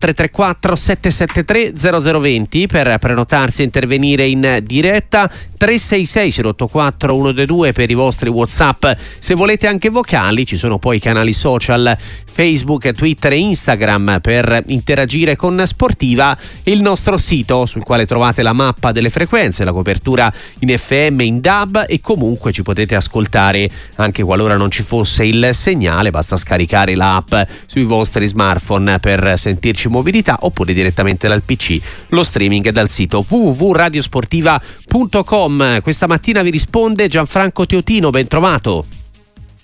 334 773 0020 per prenotarsi e intervenire in diretta. 366 084 122 per i vostri whatsapp. Se volete anche vocali ci sono poi i canali social Facebook, Twitter e Instagram per interagire con Sportiva. Il nostro sito sul quale trovate la mappa delle frequenze, la copertura in FM, in DAB e comunque ci potete ascoltare anche qualora non ci fosse il segnale, basta scaricare l'app sui vostri smartphone per sentirci mobilità oppure direttamente dal PC, lo streaming dal sito www.radiosportiva.com. Questa mattina vi risponde Gianfranco Teotino, ben trovato.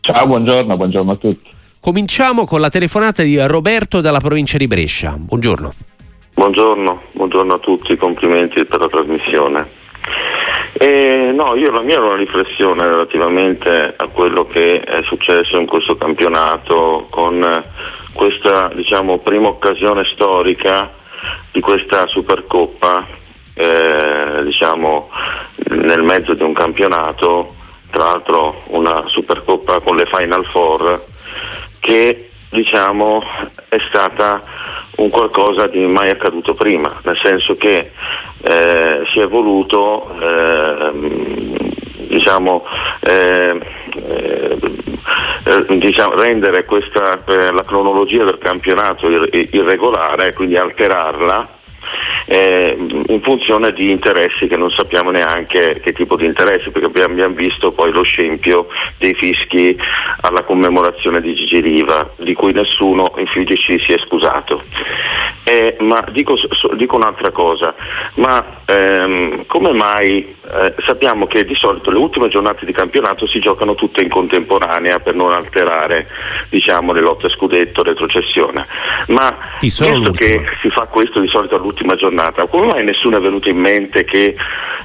Ciao, buongiorno, buongiorno a tutti. Cominciamo con la telefonata di Roberto dalla provincia di Brescia. Buongiorno. Buongiorno, buongiorno a tutti, complimenti per la trasmissione. Eh, no, io la mia era una riflessione relativamente a quello che è successo in questo campionato con questa diciamo, prima occasione storica di questa Supercoppa eh, diciamo, nel mezzo di un campionato, tra l'altro una Supercoppa con le Final Four che diciamo, è stata un qualcosa di mai accaduto prima, nel senso che eh, si è voluto eh, diciamo, eh, eh, diciamo, rendere questa, eh, la cronologia del campionato irregolare, quindi alterarla eh, in funzione di interessi che non sappiamo neanche che tipo di interessi, perché abbiamo, visto poi lo scempio dei fischi alla commemorazione di Gigi Riva, di cui nessuno in FIGC si è scusato. Eh, ma dico, dico, un'altra cosa, ma ehm, come mai eh, sappiamo che di solito le ultime giornate di campionato si giocano tutte in contemporanea per non alterare diciamo, le lotte scudetto, retrocessione, ma visto che si fa questo di solito all'ultima giornata, come mai nessuno è venuto in mente che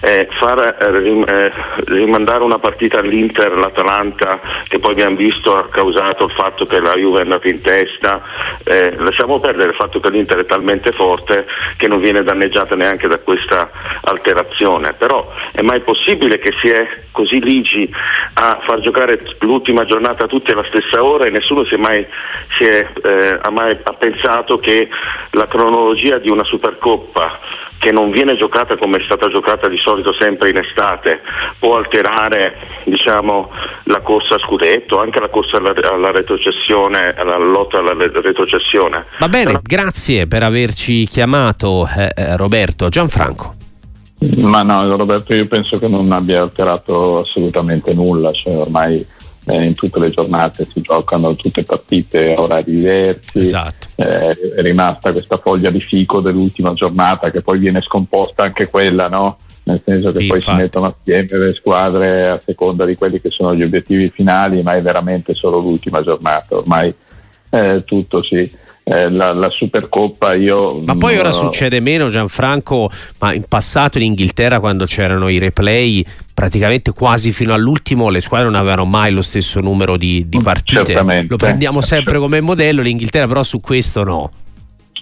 eh, far eh, eh rimandare una partita all'Inter, l'Atalanta, che poi abbiamo visto ha causato il fatto che la Juve è andata in testa, eh, lasciamo perdere il fatto che l'Inter è talmente forte che non viene danneggiata neanche da questa alterazione, però è mai possibile che si è così ligi a far giocare l'ultima giornata tutti alla stessa ora e nessuno si è mai, si è, eh, ha mai ha pensato che la cronologia di una Supercoppa che non viene giocata come è stata giocata di solito sempre in estate, può alterare diciamo, la corsa a scudetto, anche la corsa alla, alla retrocessione, alla lotta alla retrocessione. Va bene, grazie per averci chiamato eh, eh Roberto. Gianfranco. Ma no, Roberto, io penso che non abbia alterato assolutamente nulla, cioè ormai eh, in tutte le giornate si giocano tutte partite a orari diversi, esatto. eh, è rimasta questa foglia di fico dell'ultima giornata che poi viene scomposta anche quella, no? nel senso che sì, poi infatti. si mettono assieme le squadre a seconda di quelli che sono gli obiettivi finali, ma è veramente solo l'ultima giornata, ormai eh, tutto si eh, la, la, Supercoppa io... Ma poi ora succede meno Gianfranco, ma in passato in Inghilterra quando c'erano i replay praticamente quasi fino all'ultimo le squadre non avevano mai lo stesso numero di, di partite. Certamente. Lo prendiamo sempre come modello, l'Inghilterra però su questo no.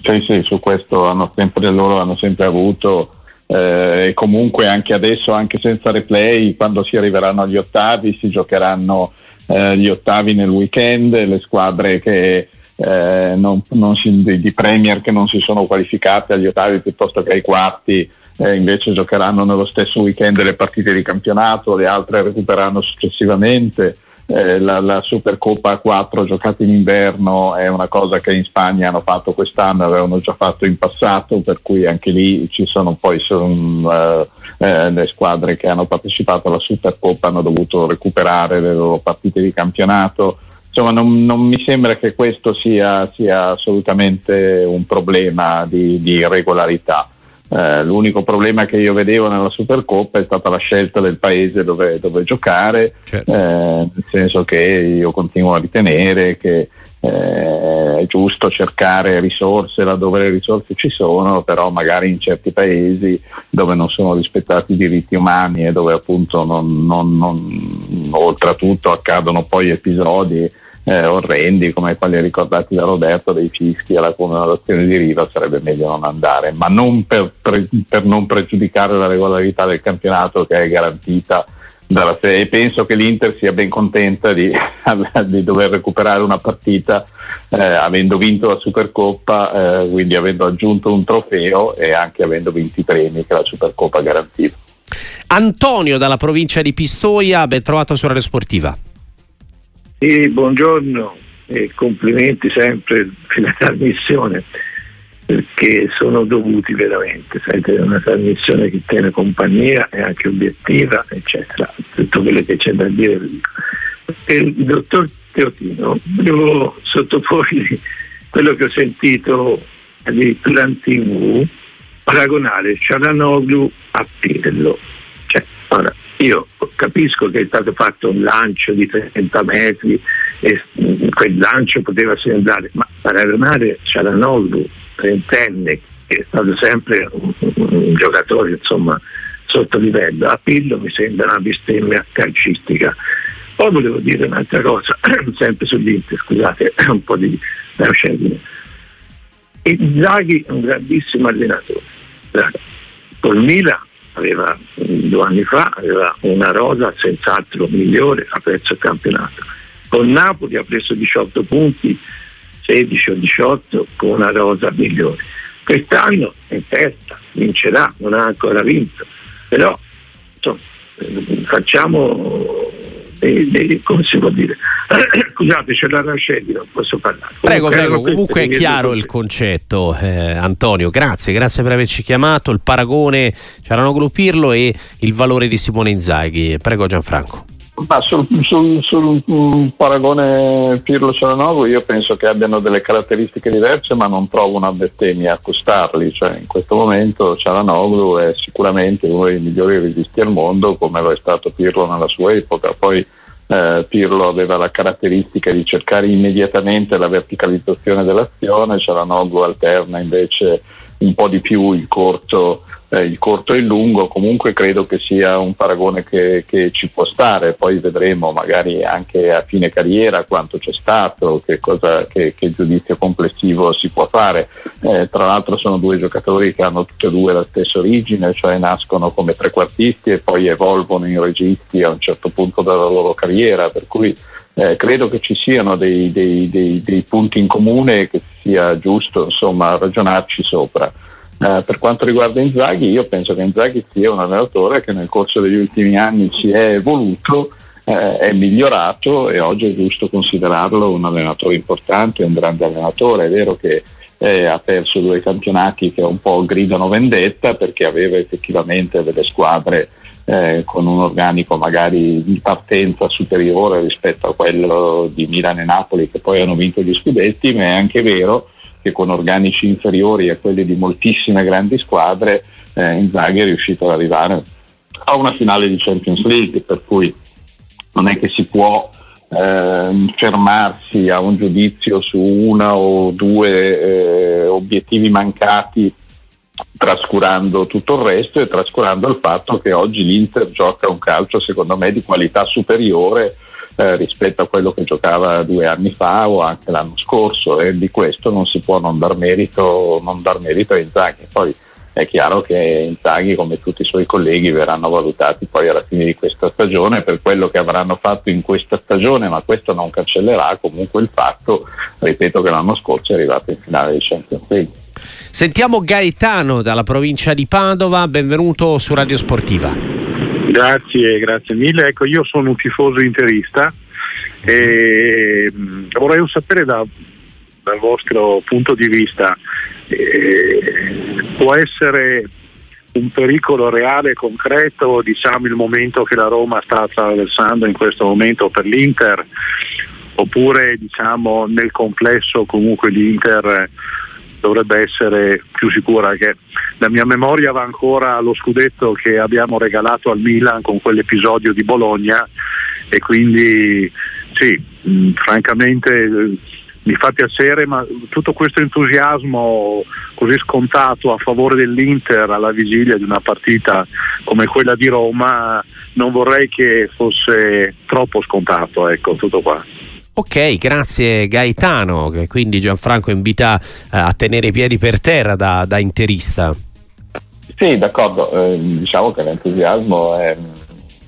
Sì, sì, su questo hanno sempre, loro hanno sempre avuto eh, e comunque anche adesso, anche senza replay, quando si arriveranno agli ottavi si giocheranno eh, gli ottavi nel weekend, le squadre che eh, non, non si, di, di, Premier che non si sono qualificate agli ottavi piuttosto che ai quarti eh, invece giocheranno nello stesso weekend le partite di campionato, le altre recupereranno successivamente. Eh, la, la, Supercoppa a 4 giocata in inverno è una cosa che in Spagna hanno fatto quest'anno, avevano già fatto in passato, per cui anche lì ci sono poi sono, uh, eh, le squadre che hanno partecipato alla Supercoppa hanno dovuto recuperare le loro partite di campionato insomma non, non, mi sembra che questo sia, sia assolutamente un problema di, di irregolarità. Eh, l'unico problema che io vedevo nella Supercoppa è stata la scelta del paese dove, dove giocare, certo. eh, nel senso che io continuo a ritenere che eh, è giusto cercare risorse laddove le risorse ci sono, però magari in certi paesi dove non sono rispettati i diritti umani e dove appunto non, non, non, oltretutto accadono poi episodi eh, orrendi come quelli ricordati da Roberto dei fischi alla commemorazione di Riva sarebbe meglio non andare, ma non per, per, per non pregiudicare la regolarità del campionato che è garantita dalla serie. E penso che l'Inter sia ben contenta di, di dover recuperare una partita eh, avendo vinto la Supercoppa, eh, quindi avendo aggiunto un trofeo e anche avendo vinto i premi che la Supercoppa garantiva. Antonio dalla provincia di Pistoia, ben trovato su Radio Sportiva. Sì, buongiorno e complimenti sempre per la trasmissione perché sono dovuti veramente, è una trasmissione che tiene compagnia e anche obiettiva, eccetera, tutto quello che c'è da dire. il dottor Teotino, volevo sottoporgli quello che ho sentito addirittura in tv, paragonare Cialanoglu a Pirlo. Cioè, ora, io capisco che è stato fatto un lancio di 30 metri e quel lancio poteva sembrare, ma paragonare Cialanoglu trentenne, che è stato sempre un, un giocatore insomma, sotto livello, a Pillo mi sembra una bestemmia calcistica. Poi volevo dire un'altra cosa, sempre sull'Inter, scusate, un po' di lauscedine. Zaghi è un grandissimo allenatore. Col Milan aveva due anni fa aveva una rosa senz'altro migliore a prezzo campionato. Con Napoli ha preso 18 punti 16 o 18 con una rosa migliore. Quest'anno è in testa, vincerà, non ha ancora vinto, però insomma, facciamo dei, dei, come si può dire? Scusate, c'è la Rascelli, non posso parlare. Prego, prego, comunque è chiaro il concetto, eh, Antonio. Grazie, grazie per averci chiamato. Il paragone Ciaranoglu Pirlo e il valore di Simone Inzaghi. Prego Gianfranco. Ma sul, sul, sul paragone Pirlo Cialanoglu io penso che abbiano delle caratteristiche diverse ma non trovo una bestemmia a accostarli, cioè in questo momento Cialanoglu è sicuramente uno dei migliori registi al mondo come lo è stato Pirlo nella sua epoca, poi eh, Pirlo aveva la caratteristica di cercare immediatamente la verticalizzazione dell'azione, Cialanoglu alterna invece un po' di più il corto eh, il corto e il lungo, comunque credo che sia un paragone che, che, ci può stare, poi vedremo magari anche a fine carriera quanto c'è stato, che, cosa, che, che giudizio complessivo si può fare. Eh, tra l'altro sono due giocatori che hanno tutte e due la stessa origine, cioè nascono come trequartisti e poi evolvono in registi a un certo punto della loro carriera, per cui eh, credo che ci siano dei, dei, dei, dei punti in comune e che sia giusto insomma, ragionarci sopra. Eh, per quanto riguarda Inzaghi, io penso che Inzaghi sia un allenatore che nel corso degli ultimi anni si è evoluto, eh, è migliorato e oggi è giusto considerarlo un allenatore importante, un grande allenatore. È vero che eh, ha perso due campionati che un po' gridano vendetta perché aveva effettivamente delle squadre eh, con un organico magari di partenza superiore rispetto a quello di Milan e Napoli che poi hanno vinto gli scudetti, ma è anche vero che con organici inferiori a quelli di moltissime grandi squadre eh, Inzaghi è riuscito ad arrivare a una finale di Champions League, per cui non è che si può eh, fermarsi a un giudizio su una o due eh, obiettivi mancati trascurando tutto il resto e trascurando il fatto che oggi l'Inter gioca un calcio secondo me di qualità superiore eh, rispetto a quello che giocava due anni fa o anche l'anno scorso e di questo non si può non dar merito, non dar merito a Inzaghi. Poi è chiaro che Inzaghi come tutti i suoi colleghi verranno valutati poi alla fine di questa stagione per quello che avranno fatto in questa stagione, ma questo non cancellerà comunque il fatto, ripeto che l'anno scorso è arrivato in finale di Champions League. Sentiamo Gaetano dalla provincia di Padova, benvenuto su Radio Sportiva. Grazie, grazie mille. Ecco, io sono un tifoso interista e mm, vorrei sapere da, dal vostro punto di vista, eh, può essere un pericolo reale e concreto diciamo, il momento che la Roma sta attraversando in questo momento per l'Inter oppure diciamo, nel complesso comunque l'Inter dovrebbe essere più sicura che la mia memoria va ancora allo scudetto che abbiamo regalato al Milan con quell'episodio di Bologna e quindi sì, mh, mm, francamente eh, mi fa piacere, ma tutto questo entusiasmo così scontato a favore dell'Inter alla vigilia di una partita come quella di Roma non vorrei che fosse troppo scontato, ecco, tutto qua. Ok, grazie Gaetano, quindi Gianfranco invita eh, a tenere i piedi per terra da, da interista. Sì, d'accordo, eh, diciamo che l'entusiasmo è,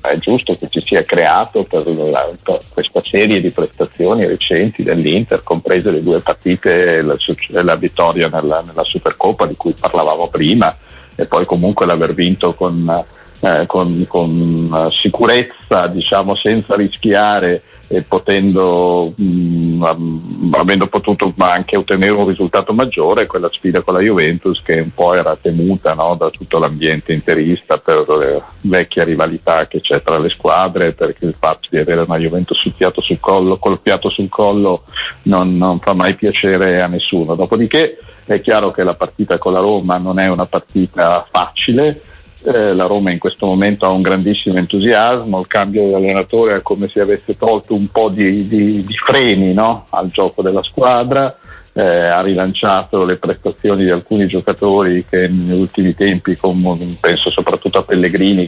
è giusto che ci sia creato per, la, per, questa serie di prestazioni recenti dell'Inter, comprese le due partite, la, la vittoria nella, nella, Supercoppa di cui parlavamo prima e poi comunque l'aver vinto con, eh, con, con sicurezza, diciamo, senza rischiare e potendo, mh, avendo potuto anche ottenere un risultato maggiore, quella sfida con la Juventus che un po' era temuta no, da tutto l'ambiente interista per le vecchie rivalità che c'è tra le squadre, perché il fatto di avere una Juventus sul fiato sul collo, col fiato sul collo non, non fa mai piacere a nessuno. Dopodiché è chiaro che la partita con la Roma non è una partita facile, eh, la Roma in questo momento ha un grandissimo entusiasmo, il cambio di allenatore è come se avesse tolto un po' di, di, di freni no? al gioco della squadra, eh, ha rilanciato le prestazioni di alcuni giocatori che negli ultimi tempi, penso soprattutto a Pellegrini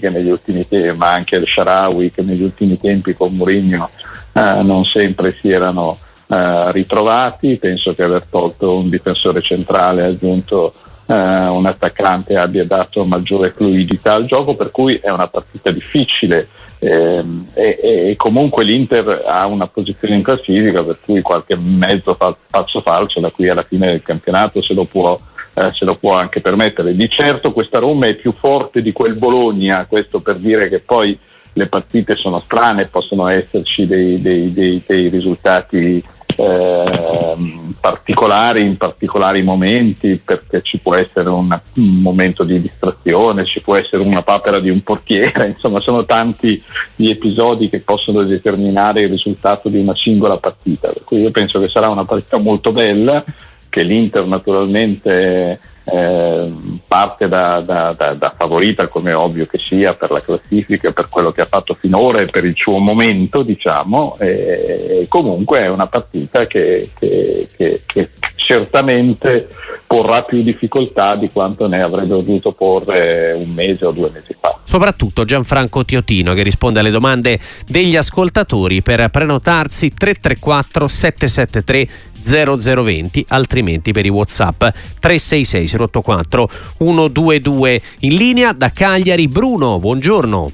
tempi, ma anche al Sharawi che negli ultimi tempi con Mourinho eh, non sempre si erano eh, ritrovati, penso che aver tolto un difensore centrale aggiunto eh, un attaccante abbia dato maggiore fluidità al gioco, per cui è una partita difficile. Eh, e, e, comunque l'Inter ha una posizione in classifica per cui qualche mezzo fa, falso falso da qui alla fine del campionato se lo, può, eh, se lo può anche permettere. Di certo questa Roma è più forte di quel Bologna, questo per dire che poi le partite sono strane, possono esserci dei, dei, dei, dei risultati eh, particolari in particolari momenti perché ci può essere un, momento di distrazione, ci può essere una papera di un portiere, insomma sono tanti gli episodi che possono determinare il risultato di una singola partita, per cui io penso che sarà una partita molto bella, che l'Inter naturalmente eh, parte da, da, da, da, favorita come ovvio che sia per la classifica, per quello che ha fatto finora e per il suo momento diciamo e comunque è una partita che, che, che, che certamente porrà più difficoltà di quanto ne avrebbe dovuto porre un mese o due mesi fa. Soprattutto Gianfranco Tiotino che risponde alle domande degli ascoltatori per prenotarsi 334 773 0020 altrimenti per i whatsapp 366 084 122 in linea da Cagliari Bruno buongiorno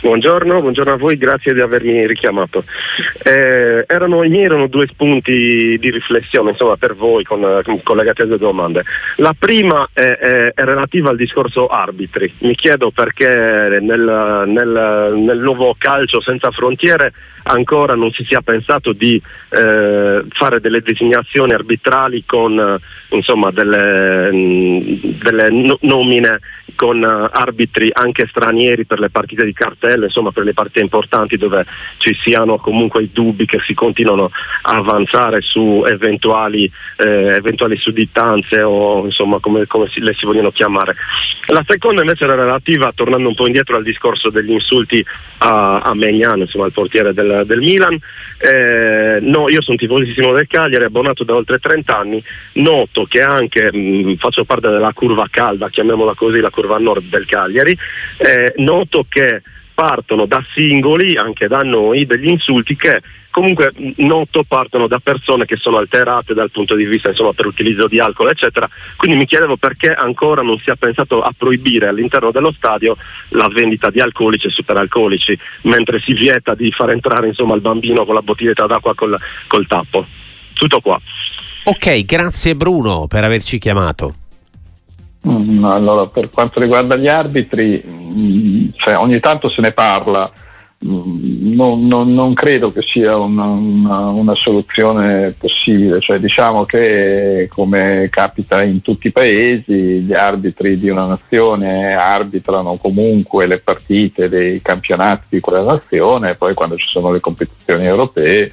Buongiorno, buongiorno, a voi, grazie di avermi richiamato. Eh, erano, I miei erano due spunti di riflessione insomma, per voi con, con, collegati alle domande. La prima è, è, è, relativa al discorso arbitri. Mi chiedo perché nel, nel, nel nuovo calcio senza frontiere ancora non si sia pensato di eh, fare delle designazioni arbitrali con eh, insomma, delle, delle no- nomine con uh, arbitri anche stranieri per le partite di cartello, insomma per le partite importanti dove ci siano comunque i dubbi che si continuano a avanzare su eventuali, eh, eventuali sudditanze o insomma come, come si, le si vogliono chiamare. La seconda invece era relativa, tornando un po' indietro al discorso degli insulti a, a Megnan, insomma al portiere del del, Milan. Eh, no, io sono tifosissimo del Cagliari, abbonato da oltre 30 anni, noto che anche mh, mm, faccio parte della curva calda, chiamiamola così, la curva nord del Cagliari, eh, noto che partono da singoli, anche da noi, degli insulti che comunque noto partono da persone che sono alterate dal punto di vista insomma, per utilizzo di alcol eccetera. Quindi mi chiedevo perché ancora non si è pensato a proibire all'interno dello stadio la vendita di alcolici e superalcolici mentre si vieta di far entrare insomma, il bambino con la bottiglietta d'acqua col, col tappo. Tutto qua. Ok grazie Bruno per averci chiamato allora, per quanto riguarda gli arbitri, mm, cioè, ogni tanto se ne parla, Mm, non, non, non, credo che sia una, una, una, soluzione possibile, cioè, diciamo che come capita in tutti i paesi gli arbitri di una nazione arbitrano comunque le partite dei campionati di quella nazione poi quando ci sono le competizioni europee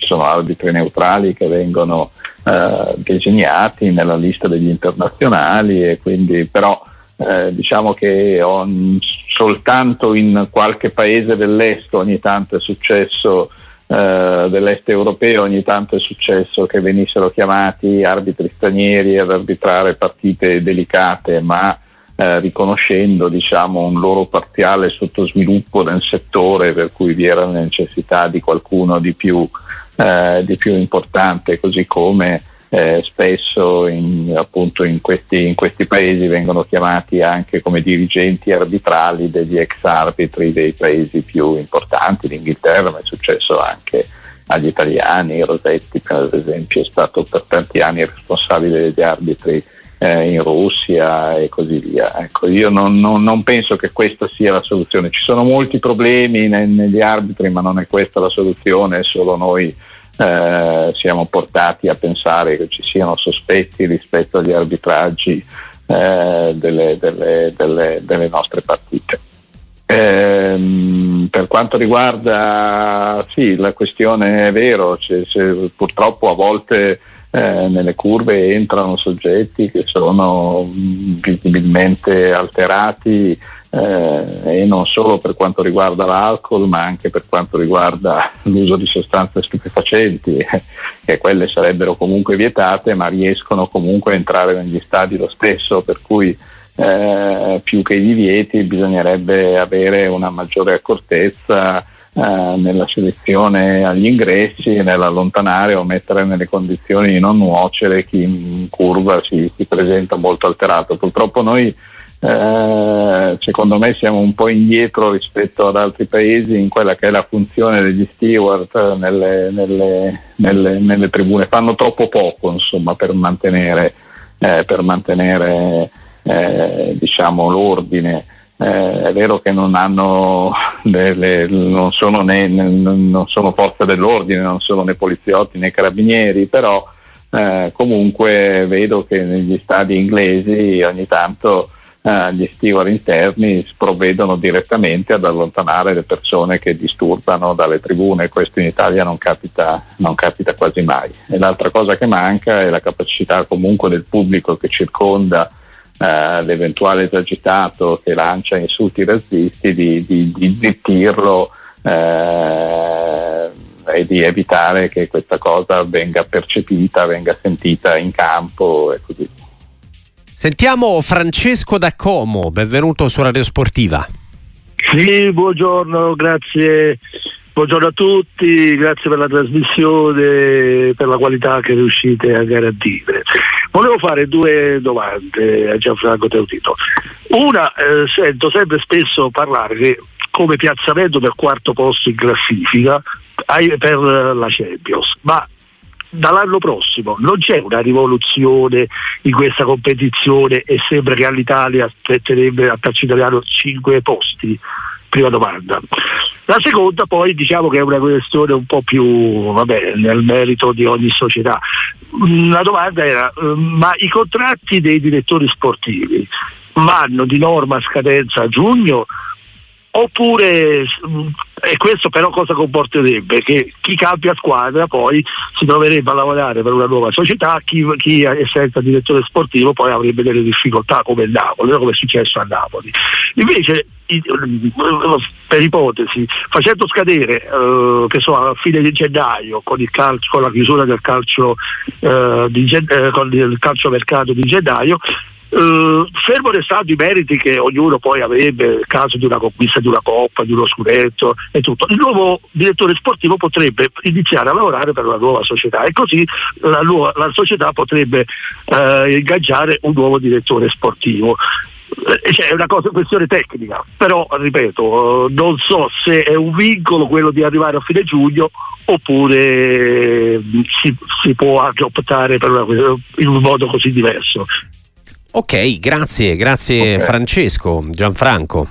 ci sono arbitri neutrali che vengono eh, designati nella lista degli internazionali e quindi però eh, diciamo che on, soltanto in qualche paese dell'est ogni tanto è successo eh, dell'est europeo ogni tanto è successo che venissero chiamati arbitri stranieri ad arbitrare partite delicate ma eh, riconoscendo diciamo, un loro parziale sottosviluppo nel settore per cui vi era la necessità di qualcuno di più, eh, di più importante così come eh, spesso in, appunto in questi, in questi, paesi vengono chiamati anche come dirigenti arbitrali degli ex arbitri dei paesi più importanti, l'Inghilterra, ma è successo anche agli italiani, Rosetti per esempio è stato per tanti anni responsabile degli arbitri eh, in Russia e così via. Ecco, io non, non, non, penso che questa sia la soluzione, ci sono molti problemi ne, negli arbitri ma non è questa la soluzione, solo noi eh, siamo portati a pensare che ci siano sospetti rispetto agli arbitraggi eh, delle, delle, delle, delle, nostre partite. Ehm, per quanto riguarda sì, la questione è vero, cioè, purtroppo a volte eh, nelle curve entrano soggetti che sono visibilmente alterati eh, e non solo per quanto riguarda l'alcol ma anche per quanto riguarda l'uso di sostanze stupefacenti che quelle sarebbero comunque vietate ma riescono comunque a entrare negli stadi lo stesso per cui eh, più che i divieti bisognerebbe avere una maggiore accortezza eh, nella selezione agli ingressi e nell'allontanare o mettere nelle condizioni di non nuocere chi in curva si, si presenta molto alterato. Purtroppo noi eh, secondo me siamo un po' indietro rispetto ad altri paesi in quella che è la funzione degli steward nelle, nelle, nelle, nelle tribune, fanno troppo poco insomma, per mantenere, eh, per mantenere eh, diciamo, l'ordine. Eh, è vero che non, hanno delle, non, sono né, non sono forze dell'ordine, non sono né poliziotti né carabinieri, però eh, comunque vedo che negli stadi inglesi ogni tanto eh, gli steward interni provvedono direttamente ad allontanare le persone che disturbano dalle tribune, questo in Italia non capita, non capita quasi mai. E l'altra cosa che manca è la capacità comunque del pubblico che circonda eh, l'eventuale esagitato che lancia insulti razzisti di, di, di zittirlo eh, e di evitare che questa cosa venga percepita, venga sentita in campo e così via. Sentiamo Francesco da Como, benvenuto su Radio Sportiva. Sì, buongiorno, grazie. Buongiorno a tutti, grazie per la trasmissione, per la qualità che riuscite a garantire. Volevo fare due domande a Gianfranco Teutito. Una, eh, sento sempre spesso parlare che come piazzamento per quarto posto in classifica per la Champions, ma dall'anno prossimo non c'è una rivoluzione in questa competizione e sembra che all'Italia aspetterebbe al calcio italiano 5 posti? Prima domanda. La seconda poi diciamo che è una questione un po' più vabbè, nel merito di ogni società. La domanda era, ma i contratti dei direttori sportivi vanno di norma a scadenza a giugno oppure e questo però cosa comporterebbe? Che chi cambia squadra poi si troverebbe a lavorare per una nuova società, chi, chi è senza direttore sportivo poi avrebbe delle difficoltà come Napoli, come è successo a Napoli. Invece per ipotesi, facendo scadere eh, che so, a fine di gennaio con, calcio, con la chiusura del calcio, eh, di, eh, con il calcio mercato di gennaio, Uh, fermo restando i meriti che ognuno poi avrebbe nel caso di una conquista di una coppa, di uno scudetto e tutto, il nuovo direttore sportivo potrebbe iniziare a lavorare per una nuova società e così la, nuova, la società potrebbe uh, ingaggiare un nuovo direttore sportivo. Eh, cioè, è una cosa, questione tecnica, però ripeto, non so se è un vincolo quello di arrivare a fine giugno oppure si, si può anche optare per una, in un modo così diverso. Ok, grazie, grazie okay. Francesco, Gianfranco.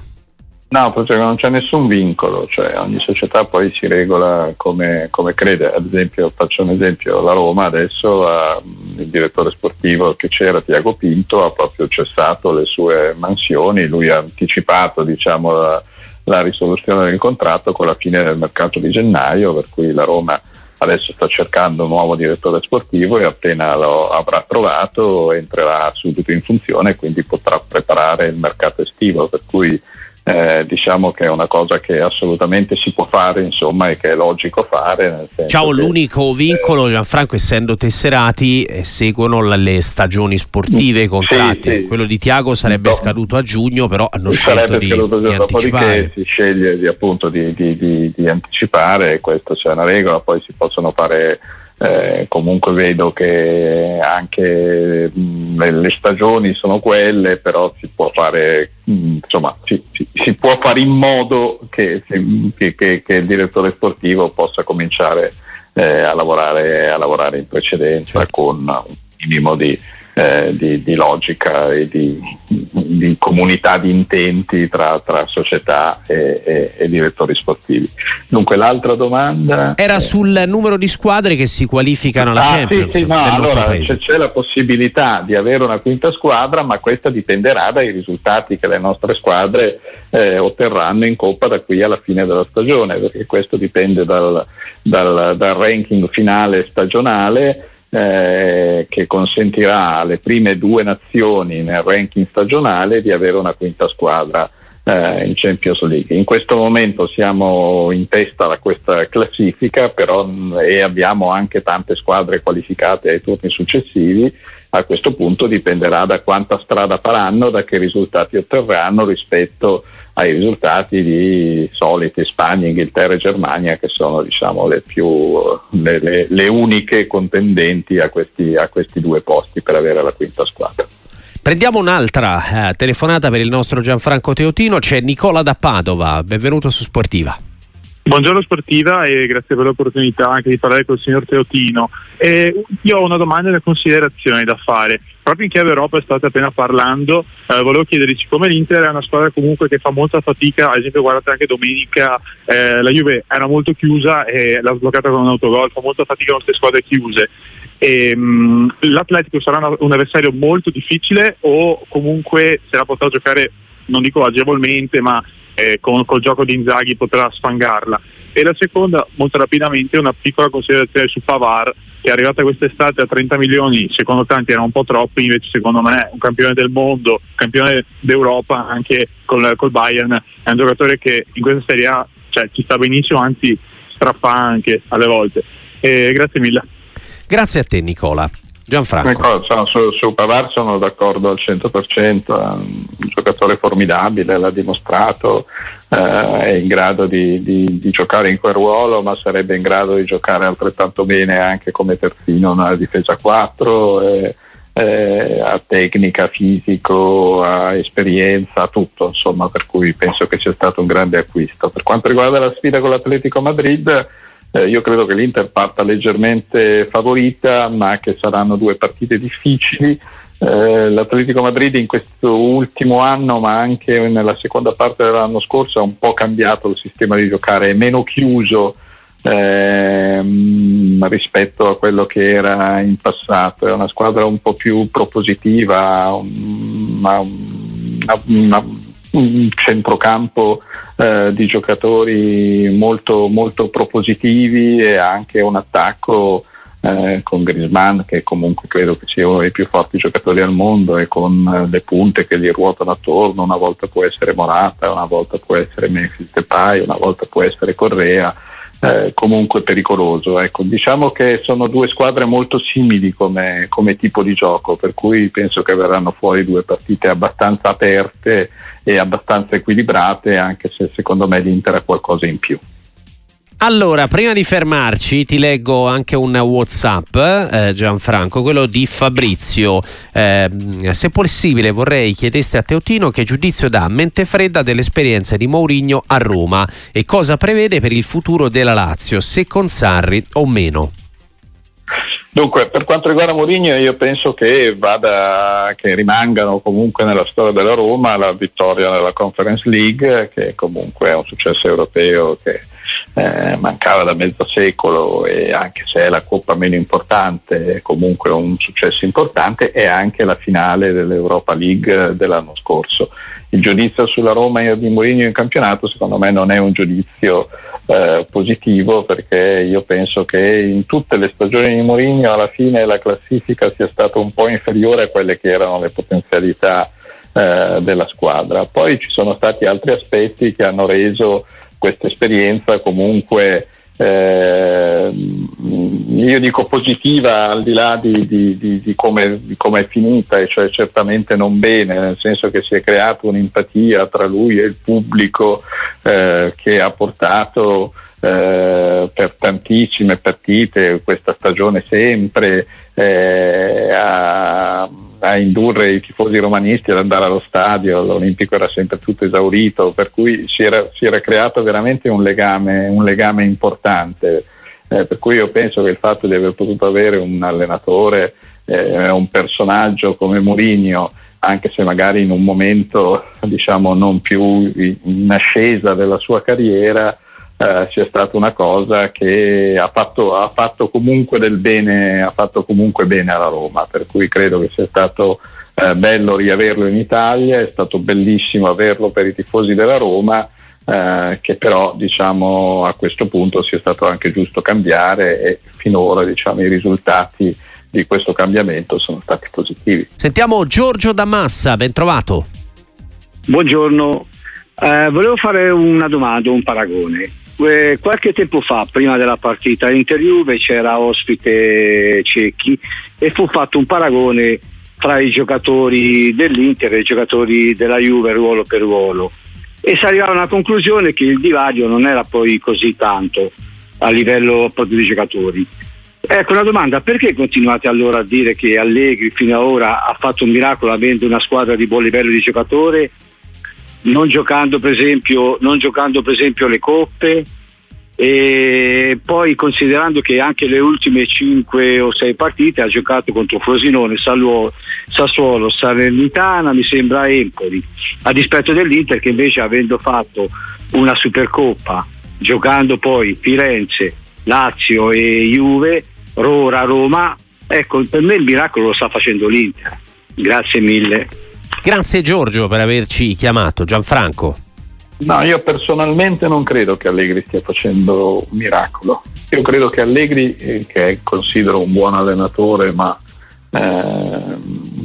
No, non c'è nessun vincolo, cioè ogni società poi si regola come, come crede. Ad esempio, faccio un esempio, la Roma adesso ha, il direttore sportivo che c'era, Tiago Pinto, ha proprio cessato le sue mansioni, lui ha anticipato diciamo, la, la risoluzione del contratto con la fine del mercato di gennaio, per cui la Roma adesso sta cercando un nuovo direttore sportivo e appena lo avrà trovato entrerà subito in funzione e quindi potrà preparare il mercato estivo, per cui eh, diciamo che è una cosa che assolutamente si può fare insomma e che è logico fare Ciao, l'unico vincolo eh, Gianfranco essendo tesserati eh, seguono le stagioni sportive i contratti sì, sì. quello di Tiago sarebbe no. scaduto a giugno però hanno scelto di, di anticipare si sceglie di, appunto di, di, di, anticipare questo c'è una regola poi si possono fare eh, comunque vedo che anche mh, le stagioni sono quelle, però si può fare, mh, insomma, si, si, si, può fare in modo che, che, che, che il direttore sportivo possa cominciare eh, a, lavorare, a, lavorare, in precedenza certo. con un minimo di eh, di, di, logica e di, di, comunità di intenti tra, tra società e, e, e, direttori sportivi. Dunque l'altra domanda era è... sul numero di squadre che si qualificano alla ah, Champions. Sì, sì, no, allora c'è, c'è, la possibilità di avere una quinta squadra, ma questa dipenderà dai risultati che le nostre squadre eh, otterranno in Coppa da qui alla fine della stagione, perché questo dipende dal, dal, dal ranking finale stagionale eh, che consentirà alle prime due nazioni nel ranking stagionale di avere una quinta squadra eh, in Champions League. In questo momento siamo in testa a questa classifica però, e abbiamo anche tante squadre qualificate ai turni successivi. A questo punto dipenderà da quanta strada faranno, da che risultati otterranno rispetto ai risultati di soliti Spagna, Inghilterra e Germania che sono diciamo, le, più, le, le, le uniche contendenti a questi, a questi due posti per avere la quinta squadra. Prendiamo un'altra eh, telefonata per il nostro Gianfranco Teotino, c'è Nicola da Padova, benvenuto su Sportiva. Buongiorno Sportiva e grazie per l'opportunità anche di parlare con il signor Teotino. Eh, io ho una domanda e una considerazione da fare. Proprio in chiave Europa state appena parlando, eh, volevo chiederci come l'Inter è una squadra comunque che fa molta fatica, ad esempio guardate anche domenica eh, la Juve era molto chiusa e l'ha sbloccata con un autogol, fa molta fatica con queste squadre chiuse. E, mh, L'Atletico sarà una, un avversario molto difficile o comunque se la potrà giocare, non dico agevolmente, ma eh, con col gioco di Inzaghi potrà sfangarla. E la seconda, molto rapidamente, una piccola considerazione su Pavar, che è arrivata quest'estate a 30 milioni, secondo tanti era un po' troppo, invece secondo me un campione del mondo, campione d'Europa anche col, col Bayern, è un giocatore che in questa Serie A cioè, ci sta benissimo, anzi straffa anche alle volte. E grazie mille. Grazie a te Nicola. Gianfranco. Su, su Pavar sono d'accordo al 100%, è un giocatore formidabile, l'ha dimostrato, eh, è in grado di, di, di, giocare in quel ruolo, ma sarebbe in grado di giocare altrettanto bene anche come terzino nella difesa 4. Eh, eh, a tecnica, fisico, a esperienza, a tutto, insomma, per cui penso che sia stato un grande acquisto. Per quanto riguarda la sfida con l'Atletico Madrid, eh, io credo che l'Inter parta leggermente favorita, ma che saranno due partite difficili. Eh, L'Atletico Madrid in questo ultimo anno, ma anche nella seconda parte dell'anno scorso, ha un po' cambiato il sistema di giocare, è meno chiuso ehm, rispetto a quello che era in passato. È una squadra un po' più propositiva, una, una, una un centrocampo eh, di giocatori molto, molto propositivi e anche un attacco eh, con Grisman che comunque credo che sia uno dei più forti giocatori al mondo e con eh, le punte che gli ruotano attorno, una volta può essere Morata, una volta può essere Memphis Depay, una volta può essere Correa eh, comunque pericoloso. Ecco, diciamo che sono due squadre molto simili come, come, tipo di gioco, per cui penso che verranno fuori due partite abbastanza aperte e abbastanza equilibrate, anche se secondo me l'Inter ha qualcosa in più. Allora, prima di fermarci, ti leggo anche un WhatsApp, eh, Gianfranco, quello di Fabrizio. Eh, se possibile, vorrei chiedeste a Teotino che giudizio dà mente fredda dell'esperienza di Mourinho a Roma e cosa prevede per il futuro della Lazio, se con Sarri o meno. Dunque, per quanto riguarda Mourinho, io penso che, vada, che rimangano comunque nella storia della Roma la vittoria nella Conference League, che comunque è un successo europeo che eh, mancava da mezzo secolo e anche se è la coppa meno importante è comunque un successo importante e anche la finale dell'Europa League dell'anno scorso. Il giudizio sulla Roma di Mourinho in campionato secondo me non è un giudizio eh, positivo perché io penso che in tutte le stagioni di Mourinho alla fine la classifica sia stata un po' inferiore a quelle che erano le potenzialità eh, della squadra. Poi ci sono stati altri aspetti che hanno reso questa esperienza comunque eh, io dico positiva al di là di, di, di, di, come, come è finita, e cioè certamente non bene, nel senso che si è creata un'empatia tra lui e il pubblico eh, che ha portato eh, per tantissime partite, questa stagione sempre, eh, a, a, indurre i tifosi romanisti ad andare allo stadio, l'Olimpico era sempre tutto esaurito, per cui si era, si era creato veramente un legame, un legame importante. Eh, per cui io penso che il fatto di aver potuto avere un allenatore, eh, un personaggio come Mourinho, anche se magari in un momento diciamo non più in ascesa della sua carriera, eh, sia stata una cosa che ha fatto, ha fatto, comunque del bene, ha fatto comunque bene alla Roma, per cui credo che sia stato eh, bello riaverlo in Italia, è stato bellissimo averlo per i tifosi della Roma eh, che però diciamo, a questo punto sia stato anche giusto cambiare e finora diciamo, i risultati di questo cambiamento sono stati positivi. Sentiamo Giorgio Damassa, ben trovato. Buongiorno, eh, volevo fare una domanda, un paragone. Eh, qualche tempo fa, prima della partita Inter-Juve, c'era ospite Cecchi e fu fatto un paragone tra i giocatori dell'Inter e i giocatori della Juve ruolo per ruolo e si arrivava a una conclusione che il divario non era poi così tanto a livello proprio di giocatori. Ecco una domanda, perché continuate allora a dire che Allegri fino ad ora ha fatto un miracolo avendo una squadra di buon livello di giocatore, non giocando per esempio, giocando per esempio le coppe, e poi considerando che anche le ultime 5 o 6 partite ha giocato contro Frosinone, Sassuolo, Salernitana, mi sembra Empoli, a dispetto dell'Inter che invece avendo fatto una Supercoppa, giocando poi Firenze, Lazio e Juve, Rora, Roma, ecco per me il miracolo lo sta facendo l'Inter. Grazie mille. Grazie Giorgio per averci chiamato, Gianfranco. No, io personalmente non credo che Allegri stia facendo un miracolo. Io credo che Allegri, eh, che considero un buon allenatore, ma eh,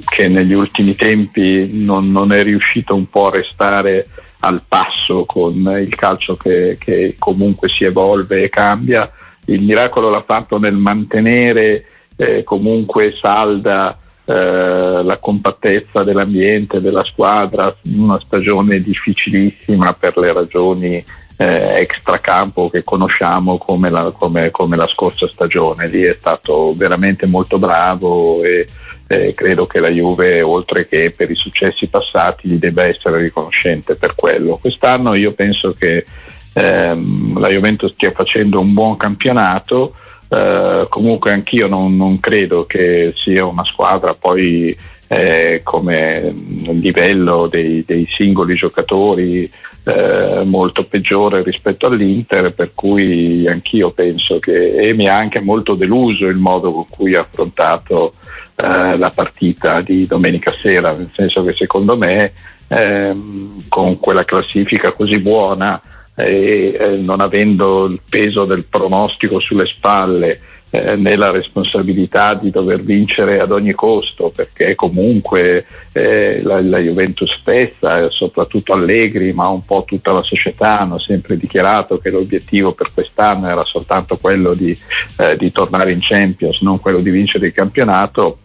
che negli ultimi tempi non, non, è riuscito un po' a restare al passo con il calcio che, che comunque si evolve e cambia, il miracolo l'ha fatto nel mantenere eh, comunque salda eh, la compattezza dell'ambiente, della squadra, una stagione difficilissima per le ragioni eh, extracampo che conosciamo come la, come, come la, scorsa stagione. Lì è stato veramente molto bravo e eh, credo che la Juve, oltre che per i successi passati, gli debba essere riconoscente per quello. Quest'anno io penso che ehm, la Juventus stia facendo un buon campionato eh, comunque anch'io non, non, credo che sia una squadra poi eh, come livello dei, dei singoli giocatori eh, molto peggiore rispetto all'Inter, per cui anch'io penso che e mi ha anche molto deluso il modo con cui ha affrontato eh, la partita di domenica sera, nel senso che secondo me ehm, con quella classifica così buona e eh, non avendo il peso del pronostico sulle spalle eh, né la responsabilità di dover vincere ad ogni costo perché comunque eh, la, la, Juventus stessa, soprattutto Allegri ma un po' tutta la società hanno sempre dichiarato che l'obiettivo per quest'anno era soltanto quello di, eh, di tornare in Champions, non quello di vincere il campionato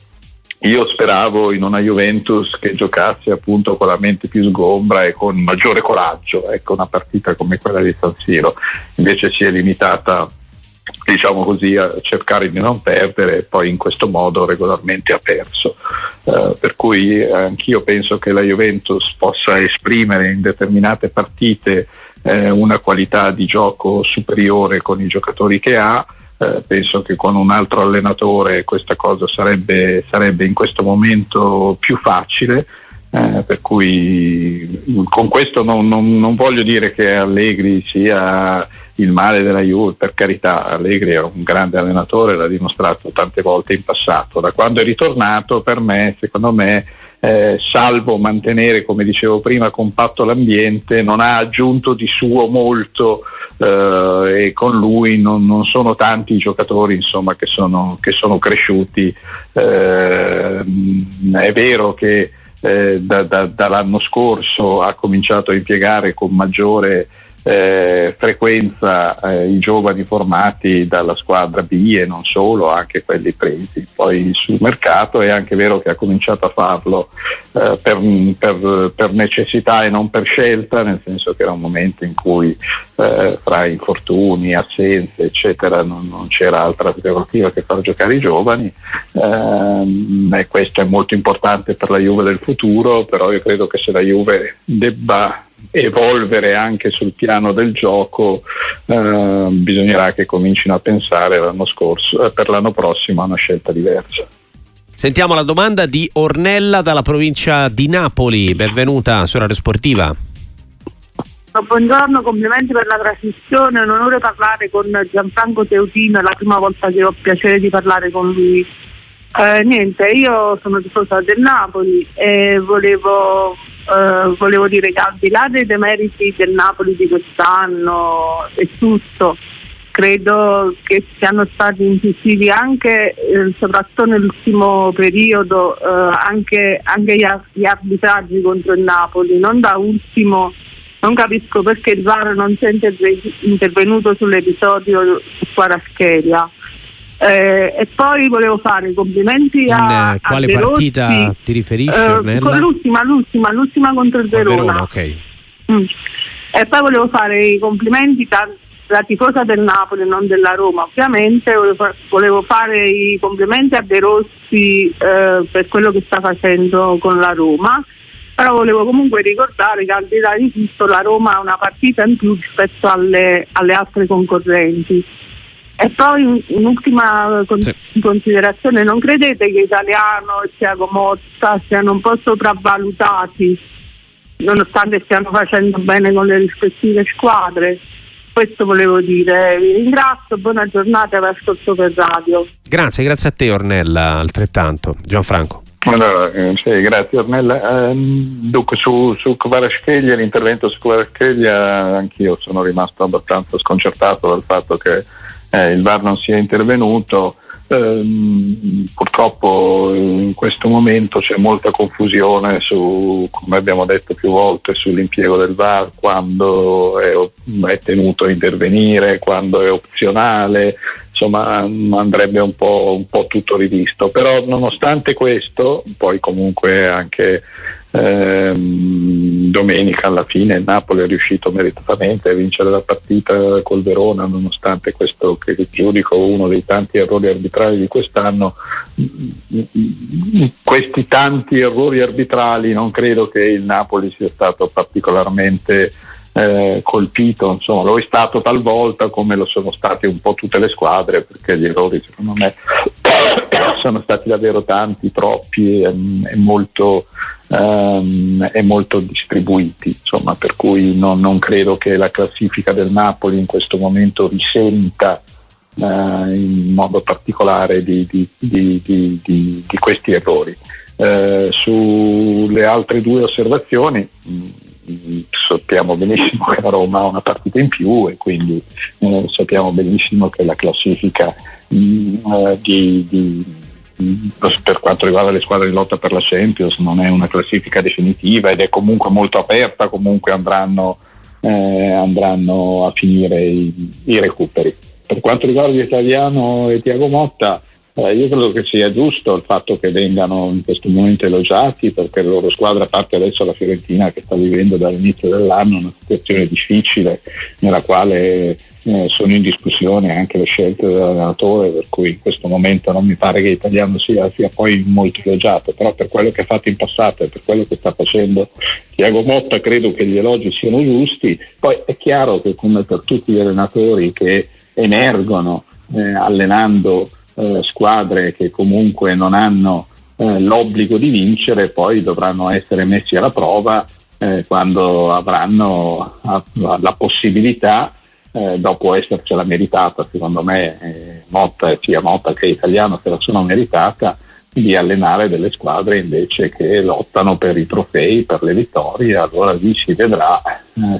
io speravo in una Juventus che giocasse appunto con la mente più sgombra e con maggiore coraggio, ecco una partita come quella di San Siro, invece si è limitata diciamo così a cercare di non perdere e poi in questo modo regolarmente ha perso. Uh, per cui eh, anch'io penso che la Juventus possa esprimere in determinate partite eh, una qualità di gioco superiore con i giocatori che ha eh, penso che con un altro allenatore questa cosa sarebbe, sarebbe in questo momento più facile. Eh, per cui con questo non, non, non, voglio dire che Allegri sia il male della Juve, per carità, Allegri è un grande allenatore, l'ha dimostrato tante volte in passato. Da quando è ritornato, per me, secondo me, eh, salvo mantenere, come dicevo prima, compatto l'ambiente, non ha aggiunto di suo molto eh, e con lui non, non, sono tanti i giocatori insomma, che, sono, che, sono, cresciuti. Eh, è vero che eh, da, da, dall'anno scorso ha cominciato a impiegare con maggiore eh, frequenza eh, i giovani formati dalla squadra B e non solo, anche quelli presi poi sul mercato. È anche vero che ha cominciato a farlo eh, per, per, per, necessità e non per scelta, nel senso che era un momento in cui eh, fra infortuni, assenze, eccetera, non, non, c'era altra alternativa che far giocare i giovani. Ehm, e questo è molto importante per la Juve del futuro, però io credo che se la Juve debba evolvere anche sul piano del gioco, eh, bisognerà che comincino a pensare l'anno scorso, eh, per l'anno prossimo a una scelta diversa. Sentiamo la domanda di Ornella dalla provincia di Napoli. Benvenuta su Radio Sportiva. Buongiorno, complimenti per la trasmissione, è un onore parlare con Gianfranco Teutino, è la prima volta che ho piacere di parlare con lui. Eh, niente, io sono tifosa del Napoli e volevo eh, volevo dire che al di là dei demeriti del Napoli di quest'anno e tutto, credo che siano stati incisivi anche, eh, soprattutto nell'ultimo periodo, eh, anche, anche gli, gli, arbitraggi contro il Napoli. Non da ultimo, non capisco perché il VAR non si è intervenuto sull'episodio su Quarascheria. Eh, e poi volevo fare i complimenti a, In, quale a partita ti riferisci? Eh, con l'ultima, l'ultima, l'ultima contro il Verona. Verona okay. mm. E poi volevo fare i complimenti da, da tifosa del Napoli, non della Roma ovviamente, volevo, volevo fare i complimenti a De Rossi eh, per quello che sta facendo con la Roma però volevo comunque ricordare che al di là di tutto la Roma ha una partita in più rispetto alle, alle altre concorrenti e poi un'ultima con- sì. considerazione, non credete che Italiano e Tiago Motta siano un po' sopravvalutati nonostante stiano facendo bene con le rispettive squadre? Questo volevo dire, vi ringrazio, buona giornata e ascolto per radio. Grazie, grazie a te Ornella, altrettanto. Gianfranco. Allora, eh, sì, grazie Ornella. Eh, dunque su, su Kvaratskhelia, l'intervento su Kvaratskhelia, anch'io sono rimasto abbastanza sconcertato dal fatto che eh, il VAR non sia intervenuto. Ehm, purtroppo in questo momento c'è molta confusione su, come abbiamo detto più volte, sull'impiego del VAR, quando è, è tenuto a intervenire, quando è opzionale, insomma andrebbe un po', un po', tutto rivisto. Però nonostante questo, poi comunque anche ehm, domenica alla fine il Napoli è riuscito meritatamente a vincere la partita col Verona, nonostante questo che giudico uno dei tanti errori arbitrali di quest'anno. Questi tanti errori arbitrali non credo che il Napoli sia stato particolarmente eh, colpito, insomma lo è stato talvolta come lo sono state un po' tutte le squadre perché gli errori secondo me sono stati davvero tanti, troppi e, e, molto, um, e molto, distribuiti, insomma, per cui non, non, credo che la classifica del Napoli in questo momento risenta uh, in modo particolare di, di, di, di questi errori. Uh, sulle altre due osservazioni sappiamo benissimo che la Roma ha una partita in più e quindi eh, sappiamo benissimo che la classifica mh, mm, eh, di, di, per quanto riguarda le squadre di lotta per la Champions non è una classifica definitiva ed è comunque molto aperta, comunque andranno, eh, andranno a finire i, i recuperi. Per quanto riguarda l'italiano e Tiago Motta, eh, io credo che sia giusto il fatto che vengano in questo momento elogiati perché la loro squadra parte adesso la Fiorentina che sta vivendo dall'inizio dell'anno una situazione difficile nella quale eh, sono in discussione anche le scelte dell'allenatore per cui in questo momento non mi pare che l'italiano sia, sia poi molto elogiato però per quello che ha fatto in passato e per quello che sta facendo Tiago Motta credo che gli elogi siano giusti. Poi è chiaro che come per tutti gli allenatori che emergono eh, allenando eh, squadre che comunque non hanno eh, l'obbligo di vincere poi dovranno essere messi alla prova eh, quando avranno a, la possibilità eh, dopo essercela meritata. Secondo me eh, Motta, sia Motta che Italiano se la sono meritata di allenare delle squadre invece che lottano per i trofei, per le vittorie, allora lì si vedrà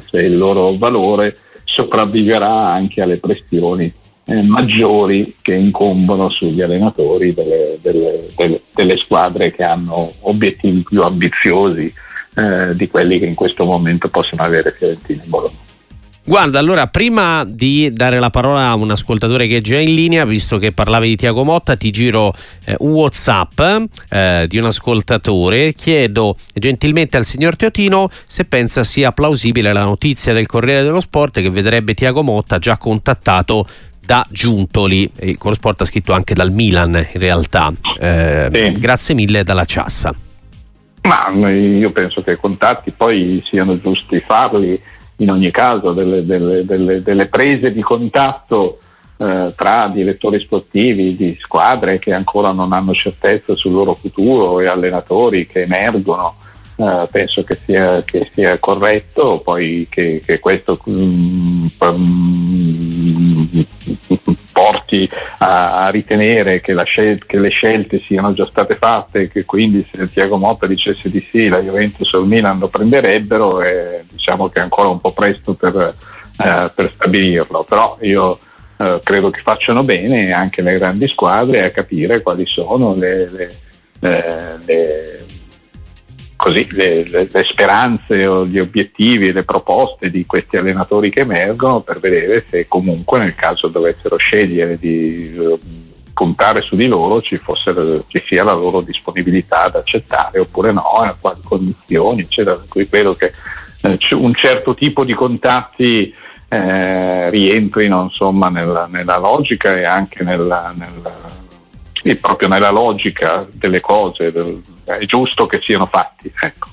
se il loro valore sopravviverà anche alle pressioni eh, maggiori che incombono sugli allenatori delle, delle, delle, delle, squadre che hanno obiettivi più ambiziosi eh, di quelli che in questo momento possono avere Fiorentina e Bologna. Guarda, allora prima di dare la parola a un ascoltatore che è già in linea, visto che parlavi di Tiago Motta, ti giro eh, un WhatsApp eh, di un ascoltatore. Chiedo gentilmente al signor Teotino se pensa sia plausibile la notizia del Corriere dello Sport che vedrebbe Tiago Motta già contattato da Giuntoli. Il Corriere Sport ha scritto anche dal Milan in realtà. Eh, sì. Grazie mille dalla Ciassa. Ma io penso che i contatti poi siano giusti farli in ogni caso delle, delle, delle, delle prese di contatto eh, tra direttori sportivi di squadre che ancora non hanno certezza sul loro futuro e allenatori che emergono. Uh, penso che sia, che sia, corretto, poi che, che questo um, porti a, a ritenere che, scel- che, le scelte siano già state fatte e che quindi se Tiago Motta dicesse di sì la Juventus o il Milan lo prenderebbero e diciamo che è ancora un po' presto per, eh, per stabilirlo, però io eh, credo che facciano bene anche le grandi squadre a capire quali sono le, le, le, le così, le, le, le, speranze o gli obiettivi, le proposte di questi allenatori che emergono per vedere se comunque nel caso dovessero scegliere di uh, puntare su di loro ci, fosse, ci, sia la loro disponibilità ad accettare oppure no, a quali condizioni, eccetera. Qui credo che eh, un certo tipo di contatti eh, rientrino insomma, nella, nella, logica e anche nella, nella sì, proprio nella logica delle cose, del, è giusto che siano fatti. Ecco,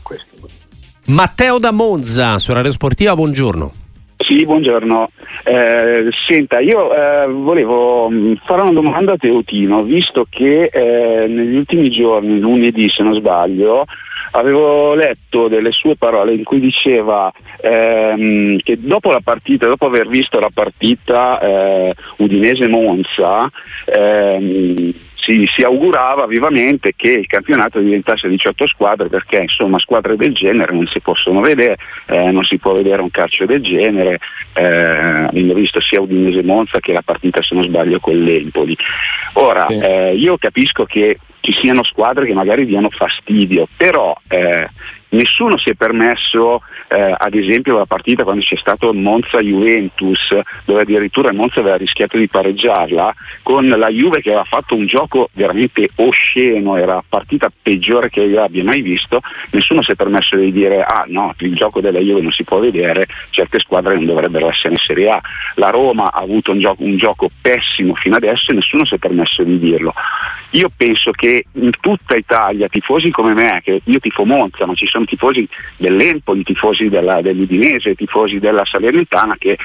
Matteo da Monza, su Radio Sportiva, buongiorno. Sì, buongiorno. Eh, senta, io eh, volevo mm, fare una domanda a Teotino, visto che eh, negli ultimi giorni, lunedì se non sbaglio, avevo letto delle sue parole in cui diceva ehm, che dopo la partita, dopo aver visto la partita eh, Udinese-Monza, ehm, si, si, augurava vivamente che il campionato diventasse 18 squadre perché insomma squadre del genere non si possono vedere, eh, non si può vedere un calcio del genere, eh, abbiamo visto sia Udinese Monza che la partita se non sbaglio con l'Empoli. Ora sì. eh, io capisco che ci siano squadre che magari diano fastidio, però eh, nessuno si è permesso, eh, ad esempio la partita quando c'è stato Monza-Juventus, dove addirittura Monza aveva rischiato di pareggiarla, con la Juve che aveva fatto un gioco veramente osceno, era la partita peggiore che io abbia mai visto, nessuno si è permesso di dire ah no, il gioco della Juve non si può vedere, certe squadre non dovrebbero essere in Serie A. La Roma ha avuto un gioco, un gioco pessimo fino adesso e nessuno si è permesso di dirlo. Io penso che in tutta Italia, tifosi come me, che io tifo Monza, ma ci sono tifosi dell'Empoli, tifosi della, dell'Udinese, tifosi della Salernitana che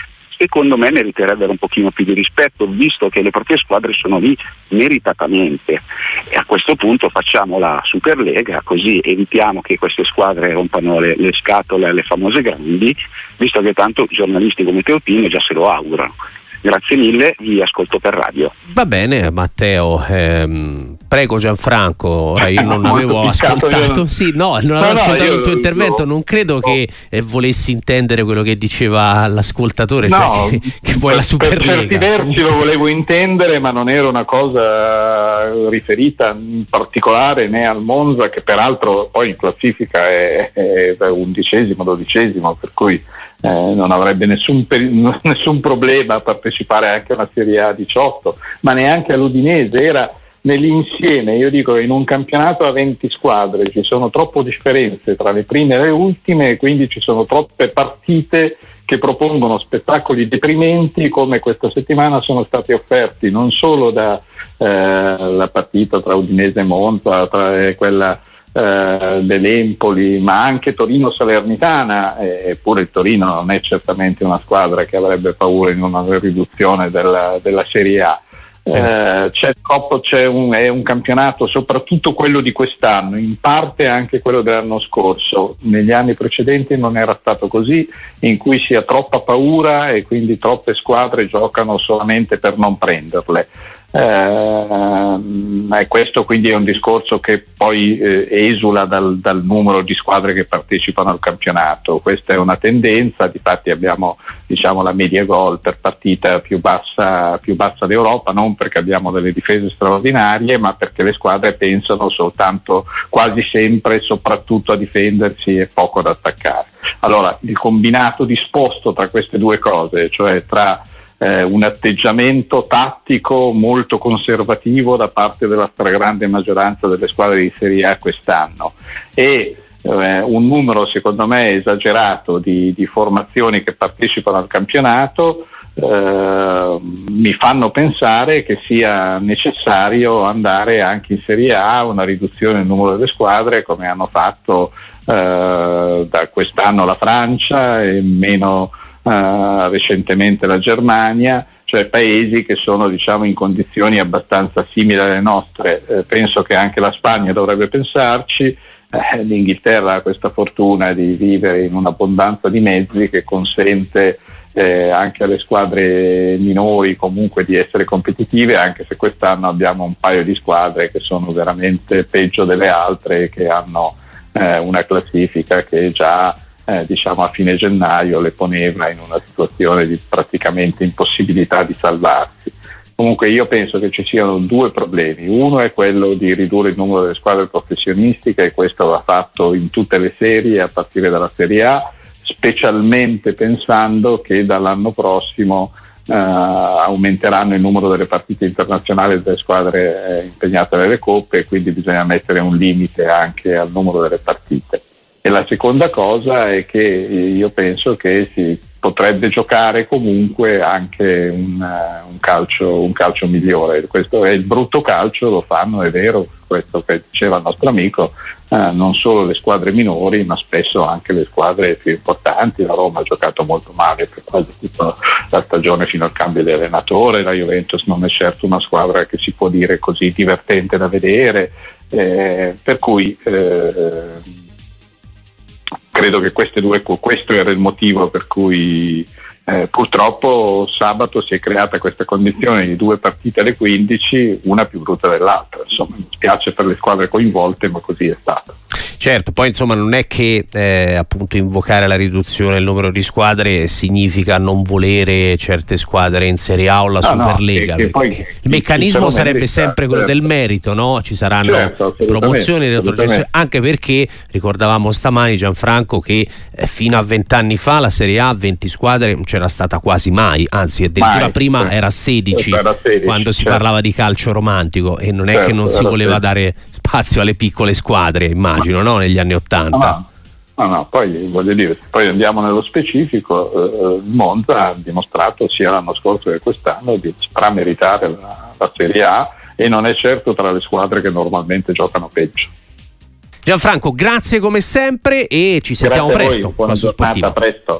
secondo me meriterebbero un pochino più di rispetto, visto che le proprie squadre sono lì meritatamente. E a questo punto facciamo la Superlega, così evitiamo che queste squadre rompano le, le scatole alle famose grandi, visto che tanto giornalisti come Teotino già se lo augurano. Grazie mille, vi ascolto per radio. Va bene Matteo, ehm, prego Gianfranco, ora io non avevo ascoltato, sì, no, non avevo no, ascoltato no, il tuo intervento, non credo che eh, volessi intendere quello che diceva l'ascoltatore, cioè no, che, che vuoi la Superlega. Per certi versi lo volevo intendere, ma non era una cosa riferita in particolare né al Monza, che peraltro poi in classifica è, è undicesimo, dodicesimo, per cui eh, non avrebbe nessun, nessun, problema a partecipare anche a una Serie A 18, ma neanche all'Udinese, era nell'insieme, io dico che in un campionato a 20 squadre ci sono troppe differenze tra le prime e le ultime e quindi ci sono troppe partite che propongono spettacoli deprimenti come questa settimana sono stati offerti non solo dalla eh, partita tra Udinese e Monza, tra eh, quella eh, dell'Empoli, ma anche Torino-Salernitana, eppure il Torino non è certamente una squadra che avrebbe paura in una riduzione della, della Serie A. Eh, c'è troppo, c'è un, è un campionato, soprattutto quello di quest'anno, in parte anche quello dell'anno scorso. Negli anni precedenti non era stato così, in cui si ha troppa paura e quindi troppe squadre giocano solamente per non prenderle. Eh, questo quindi è un discorso che poi eh, esula dal, dal, numero di squadre che partecipano al campionato. Questa è una tendenza, difatti abbiamo diciamo, la media gol per partita più bassa, più bassa d'Europa, non perché abbiamo delle difese straordinarie, ma perché le squadre pensano soltanto quasi sempre e soprattutto a difendersi e poco ad attaccare. Allora, il combinato disposto tra queste due cose, cioè tra eh, un atteggiamento tattico molto conservativo da parte della stragrande maggioranza delle squadre di Serie A quest'anno. E eh, un numero secondo me esagerato di, di formazioni che partecipano al campionato eh, mi fanno pensare che sia necessario andare anche in Serie A una riduzione del numero delle squadre come hanno fatto eh, da quest'anno la Francia e meno eh, recentemente la Germania, cioè paesi che sono diciamo, in condizioni abbastanza simili alle nostre. Eh, penso che anche la Spagna dovrebbe pensarci, eh, l'Inghilterra ha questa fortuna di vivere in un'abbondanza di mezzi che consente eh, anche alle squadre minori comunque di essere competitive, anche se quest'anno abbiamo un paio di squadre che sono veramente peggio delle altre e che hanno eh, una classifica che già eh, diciamo a fine gennaio le poneva in una situazione di praticamente impossibilità di salvarsi. Comunque io penso che ci siano due problemi. Uno è quello di ridurre il numero delle squadre professionistiche e questo va fatto in tutte le serie a partire dalla Serie A specialmente pensando che dall'anno prossimo eh, aumenteranno il numero delle partite internazionali delle squadre eh, impegnate nelle coppe e quindi bisogna mettere un limite anche al numero delle partite. E la seconda cosa è che io penso che si potrebbe giocare comunque anche un, uh, un, calcio, un, calcio, migliore. Questo è il brutto calcio, lo fanno, è vero, questo che diceva il nostro amico, uh, non solo le squadre minori, ma spesso anche le squadre più importanti. La Roma ha giocato molto male per quasi tutta la stagione fino al cambio di allenatore, la Juventus non è certo una squadra che si può dire così divertente da vedere, eh, per cui eh, credo che due, questo era il motivo per cui eh, purtroppo sabato si è creata questa condizione di due partite alle 15, una più brutta dell'altra. Insomma, mi spiace per le squadre coinvolte, ma così è stato. Certo, poi insomma non è che eh, appunto invocare la riduzione del numero di squadre significa non volere certe squadre in Serie A o la no, Superlega. No, poi, il meccanismo sarebbe sempre quello certo. del merito, no? Ci saranno certo, promozioni, anche perché ricordavamo stamani Gianfranco che eh, fino a vent'anni fa la Serie A 20 squadre non c'era stata quasi mai, anzi addirittura mai, prima certo. era 16, era 16 quando si certo. parlava di calcio romantico e non è che certo, non si voleva 16. dare spazio alle piccole squadre, immagino, no? Negli anni Ottanta. No, no, no, poi voglio dire, poi andiamo nello specifico, eh, Monza ha dimostrato sia l'anno scorso che quest'anno di strameritare la, la Serie A e non è certo tra le squadre che normalmente giocano peggio. Gianfranco, grazie come sempre e ci sentiamo presto. Buona giornata, presto.